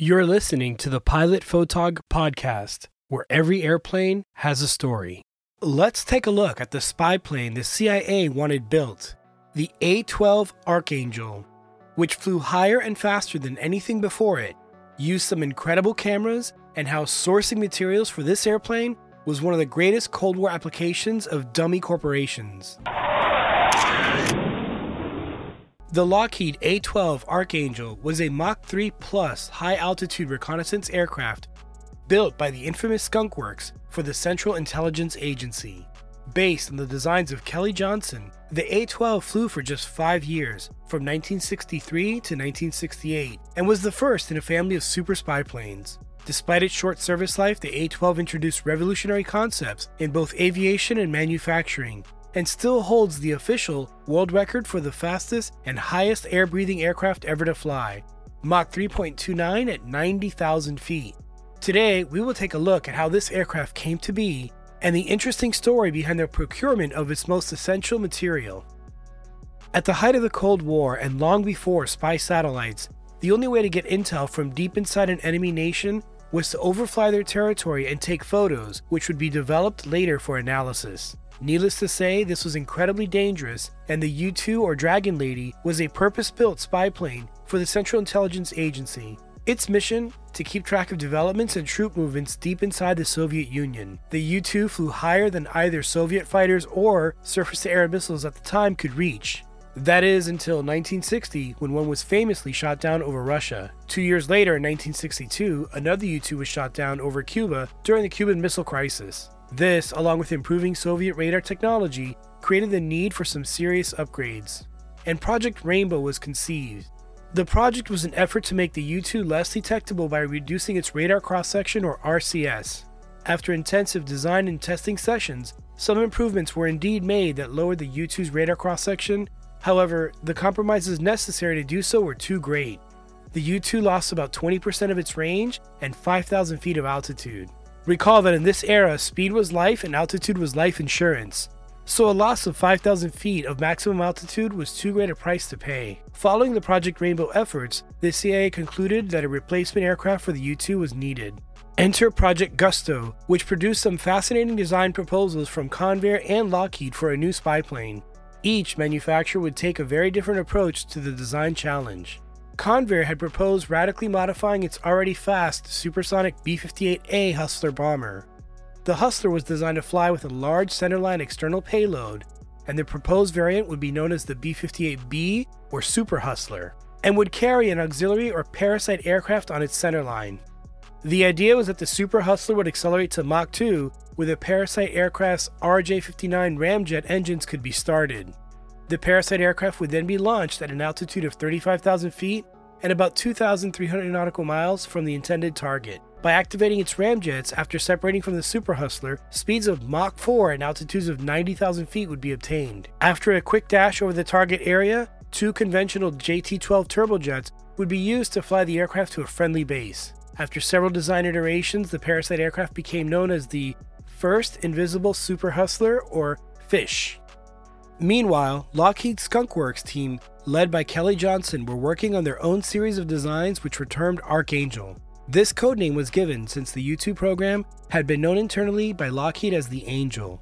You're listening to the Pilot Photog podcast, where every airplane has a story. Let's take a look at the spy plane the CIA wanted built the A 12 Archangel, which flew higher and faster than anything before it, used some incredible cameras, and how sourcing materials for this airplane was one of the greatest Cold War applications of dummy corporations. The Lockheed A 12 Archangel was a Mach 3 Plus high altitude reconnaissance aircraft built by the infamous Skunk Works for the Central Intelligence Agency. Based on the designs of Kelly Johnson, the A 12 flew for just five years, from 1963 to 1968, and was the first in a family of super spy planes. Despite its short service life, the A 12 introduced revolutionary concepts in both aviation and manufacturing, and still holds the official world record for the fastest and highest air breathing aircraft ever to fly, Mach 3.29 at 90,000 feet. Today, we will take a look at how this aircraft came to be and the interesting story behind the procurement of its most essential material. At the height of the Cold War and long before spy satellites, the only way to get intel from deep inside an enemy nation was to overfly their territory and take photos, which would be developed later for analysis. Needless to say, this was incredibly dangerous, and the U 2 or Dragon Lady was a purpose built spy plane for the Central Intelligence Agency. Its mission? To keep track of developments and troop movements deep inside the Soviet Union. The U 2 flew higher than either Soviet fighters or surface to air missiles at the time could reach. That is until 1960, when one was famously shot down over Russia. Two years later, in 1962, another U 2 was shot down over Cuba during the Cuban Missile Crisis. This, along with improving Soviet radar technology, created the need for some serious upgrades. And Project Rainbow was conceived. The project was an effort to make the U 2 less detectable by reducing its radar cross section or RCS. After intensive design and testing sessions, some improvements were indeed made that lowered the U 2's radar cross section. However, the compromises necessary to do so were too great. The U 2 lost about 20% of its range and 5,000 feet of altitude. Recall that in this era, speed was life and altitude was life insurance. So a loss of 5,000 feet of maximum altitude was too great a price to pay. Following the Project Rainbow efforts, the CIA concluded that a replacement aircraft for the U 2 was needed. Enter Project Gusto, which produced some fascinating design proposals from Convair and Lockheed for a new spy plane. Each manufacturer would take a very different approach to the design challenge. Convair had proposed radically modifying its already fast supersonic B 58A Hustler bomber. The Hustler was designed to fly with a large centerline external payload, and the proposed variant would be known as the B 58B or Super Hustler, and would carry an auxiliary or parasite aircraft on its centerline. The idea was that the Super Hustler would accelerate to Mach 2, where the Parasite aircraft's RJ 59 ramjet engines could be started. The Parasite aircraft would then be launched at an altitude of 35,000 feet and about 2,300 nautical miles from the intended target. By activating its ramjets after separating from the Super Hustler, speeds of Mach 4 and altitudes of 90,000 feet would be obtained. After a quick dash over the target area, two conventional JT 12 turbojets would be used to fly the aircraft to a friendly base. After several design iterations, the Parasite aircraft became known as the First Invisible Super Hustler, or FISH. Meanwhile, Lockheed Skunk Works team, led by Kelly Johnson, were working on their own series of designs which were termed Archangel. This codename was given since the U 2 program had been known internally by Lockheed as the Angel.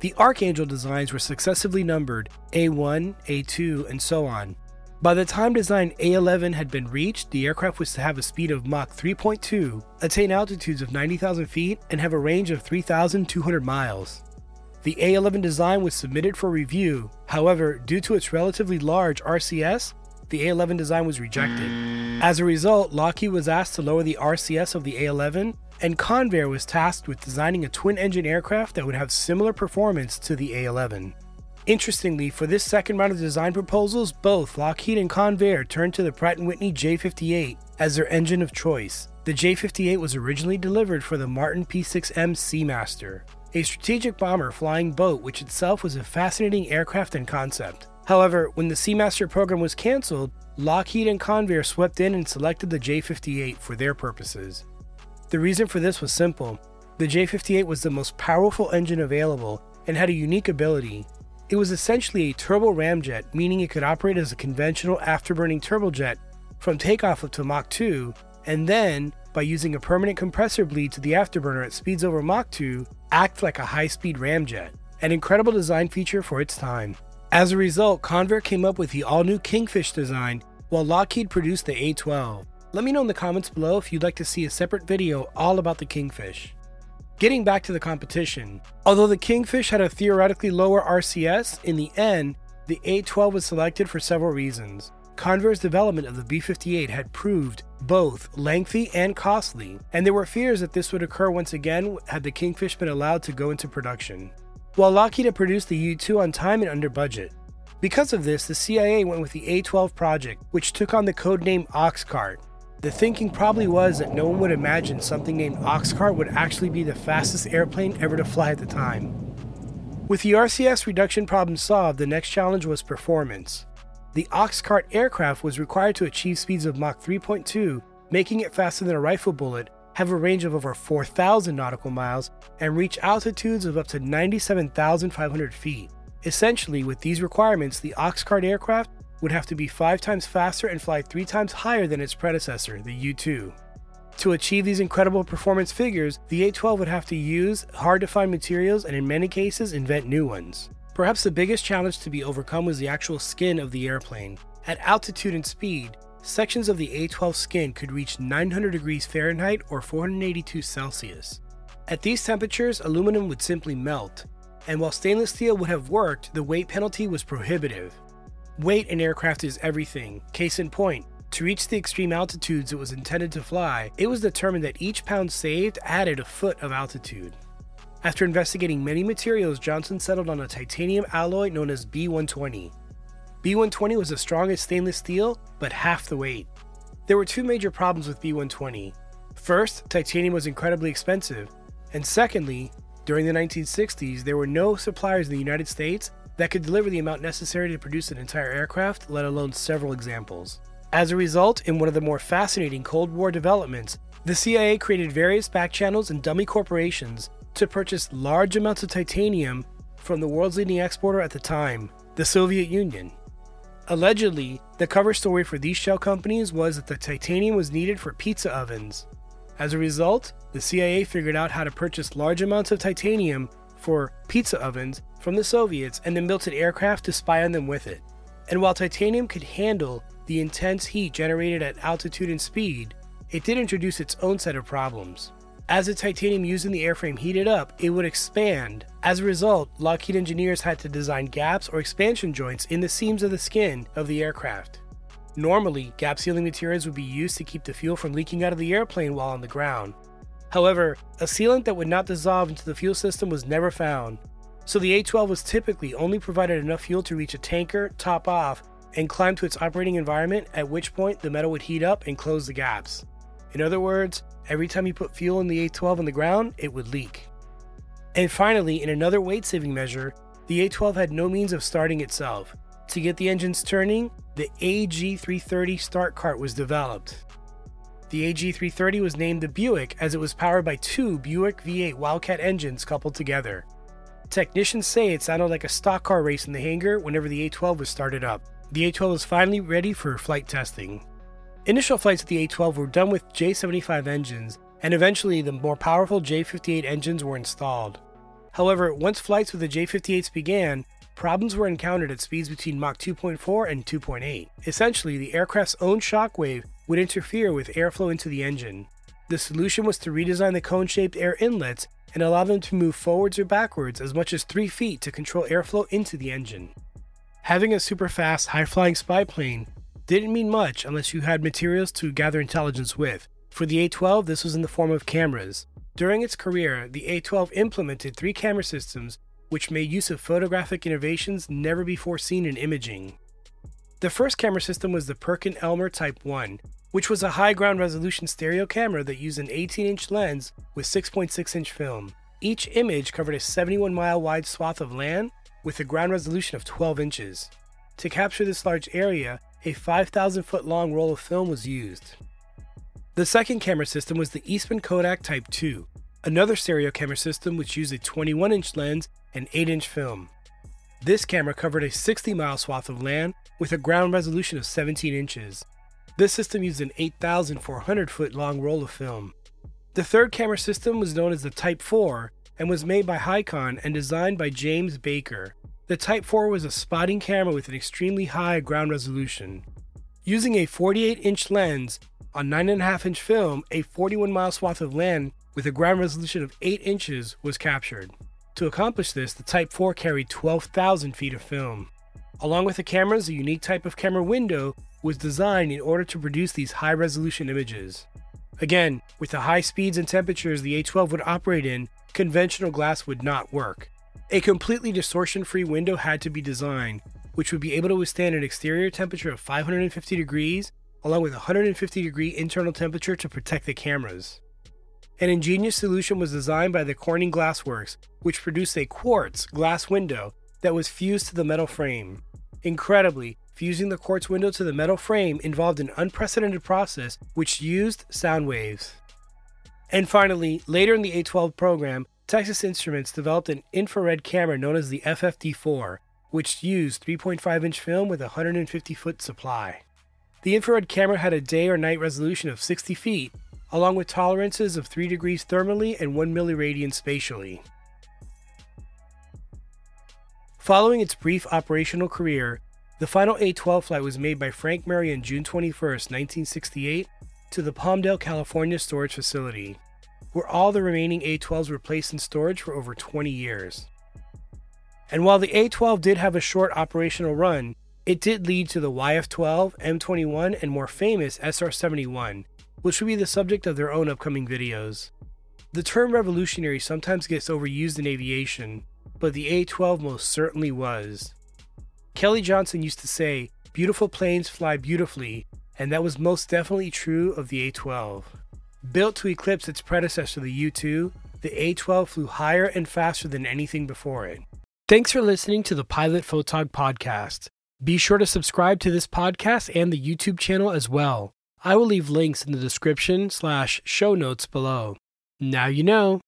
The Archangel designs were successively numbered A1, A2, and so on. By the time design A11 had been reached, the aircraft was to have a speed of Mach 3.2, attain altitudes of 90,000 feet, and have a range of 3,200 miles. The A11 design was submitted for review, however, due to its relatively large RCS, the A11 design was rejected. As a result, Lockheed was asked to lower the RCS of the A11, and Convair was tasked with designing a twin engine aircraft that would have similar performance to the A11. Interestingly, for this second round of design proposals, both Lockheed and Convair turned to the Pratt & Whitney J58 as their engine of choice. The J58 was originally delivered for the Martin P6M Seamaster a strategic bomber flying boat, which itself was a fascinating aircraft and concept. However, when the Seamaster program was canceled, Lockheed and Convair swept in and selected the J 58 for their purposes. The reason for this was simple the J 58 was the most powerful engine available and had a unique ability. It was essentially a turbo ramjet, meaning it could operate as a conventional afterburning turbojet from takeoff up to Mach 2, and then, by using a permanent compressor bleed to the afterburner at speeds over Mach 2, act like a high speed ramjet, an incredible design feature for its time. As a result, Convair came up with the all new Kingfish design, while Lockheed produced the A 12. Let me know in the comments below if you'd like to see a separate video all about the Kingfish. Getting back to the competition, although the Kingfish had a theoretically lower RCS, in the end, the A 12 was selected for several reasons. Convair's development of the B 58 had proved both lengthy and costly, and there were fears that this would occur once again had the Kingfish been allowed to go into production. While Lockheed had produced the U 2 on time and under budget. Because of this, the CIA went with the A 12 project, which took on the codename Oxcart. The thinking probably was that no one would imagine something named Oxcart would actually be the fastest airplane ever to fly at the time. With the RCS reduction problem solved, the next challenge was performance. The Oxcart aircraft was required to achieve speeds of Mach 3.2, making it faster than a rifle bullet, have a range of over 4,000 nautical miles, and reach altitudes of up to 97,500 feet. Essentially, with these requirements, the Oxcart aircraft would have to be five times faster and fly three times higher than its predecessor, the U 2. To achieve these incredible performance figures, the A 12 would have to use hard to find materials and, in many cases, invent new ones. Perhaps the biggest challenge to be overcome was the actual skin of the airplane. At altitude and speed, sections of the A12 skin could reach 900 degrees Fahrenheit or 482 Celsius. At these temperatures, aluminum would simply melt, and while stainless steel would have worked, the weight penalty was prohibitive. Weight in aircraft is everything. Case in point, to reach the extreme altitudes it was intended to fly, it was determined that each pound saved added a foot of altitude. After investigating many materials, Johnson settled on a titanium alloy known as B120. B120 was the strongest stainless steel, but half the weight. There were two major problems with B120. First, titanium was incredibly expensive, and secondly, during the 1960s, there were no suppliers in the United States that could deliver the amount necessary to produce an entire aircraft, let alone several examples. As a result, in one of the more fascinating Cold War developments, the CIA created various back channels and dummy corporations to purchase large amounts of titanium from the world's leading exporter at the time, the Soviet Union. Allegedly, the cover story for these shell companies was that the titanium was needed for pizza ovens. As a result, the CIA figured out how to purchase large amounts of titanium for pizza ovens from the Soviets and then built an aircraft to spy on them with it. And while titanium could handle the intense heat generated at altitude and speed, it did introduce its own set of problems. As the titanium used in the airframe heated up, it would expand. As a result, Lockheed engineers had to design gaps or expansion joints in the seams of the skin of the aircraft. Normally, gap sealing materials would be used to keep the fuel from leaking out of the airplane while on the ground. However, a sealant that would not dissolve into the fuel system was never found, so the A 12 was typically only provided enough fuel to reach a tanker, top off, and climb to its operating environment, at which point the metal would heat up and close the gaps. In other words, every time you put fuel in the A 12 on the ground, it would leak. And finally, in another weight saving measure, the A 12 had no means of starting itself. To get the engines turning, the AG330 start cart was developed. The AG330 was named the Buick as it was powered by two Buick V8 Wildcat engines coupled together. Technicians say it sounded like a stock car race in the hangar whenever the A12 was started up. The A12 was finally ready for flight testing. Initial flights of the A12 were done with J75 engines, and eventually the more powerful J58 engines were installed. However, once flights with the J58s began, problems were encountered at speeds between Mach 2.4 and 2.8. Essentially, the aircraft's own shockwave would interfere with airflow into the engine. The solution was to redesign the cone shaped air inlets and allow them to move forwards or backwards as much as 3 feet to control airflow into the engine. Having a super fast, high flying spy plane didn't mean much unless you had materials to gather intelligence with. For the A 12, this was in the form of cameras. During its career, the A 12 implemented three camera systems which made use of photographic innovations never before seen in imaging. The first camera system was the Perkin Elmer Type 1, which was a high ground resolution stereo camera that used an 18 inch lens with 6.6 inch film. Each image covered a 71 mile wide swath of land with a ground resolution of 12 inches. To capture this large area, a 5,000 foot long roll of film was used. The second camera system was the Eastman Kodak Type 2, another stereo camera system which used a 21 inch lens and 8 inch film. This camera covered a 60 mile swath of land with a ground resolution of 17 inches. This system used an 8,400 foot long roll of film. The third camera system was known as the Type 4 and was made by Hycon and designed by James Baker. The Type 4 was a spotting camera with an extremely high ground resolution. Using a 48 inch lens on 9.5 inch film, a 41 mile swath of land with a ground resolution of 8 inches was captured. To accomplish this, the Type 4 carried 12,000 feet of film. Along with the cameras, a unique type of camera window was designed in order to produce these high resolution images. Again, with the high speeds and temperatures the A12 would operate in, conventional glass would not work. A completely distortion free window had to be designed, which would be able to withstand an exterior temperature of 550 degrees, along with 150 degree internal temperature to protect the cameras. An ingenious solution was designed by the Corning Glassworks, which produced a quartz glass window that was fused to the metal frame. Incredibly, Fusing the quartz window to the metal frame involved an unprecedented process which used sound waves. And finally, later in the A12 program, Texas Instruments developed an infrared camera known as the FFD4, which used 3.5 inch film with a 150 foot supply. The infrared camera had a day or night resolution of 60 feet, along with tolerances of 3 degrees thermally and 1 milliradian spatially. Following its brief operational career, the final A12 flight was made by Frank Murray on June 21, 1968, to the Palmdale, California storage facility, where all the remaining A12s were placed in storage for over 20 years. And while the A12 did have a short operational run, it did lead to the YF12, M21, and more famous SR 71, which will be the subject of their own upcoming videos. The term revolutionary sometimes gets overused in aviation, but the A12 most certainly was. Kelly Johnson used to say, Beautiful planes fly beautifully, and that was most definitely true of the A12. Built to eclipse its predecessor, the U 2, the A12 flew higher and faster than anything before it. Thanks for listening to the Pilot Photog podcast. Be sure to subscribe to this podcast and the YouTube channel as well. I will leave links in the description slash show notes below. Now you know.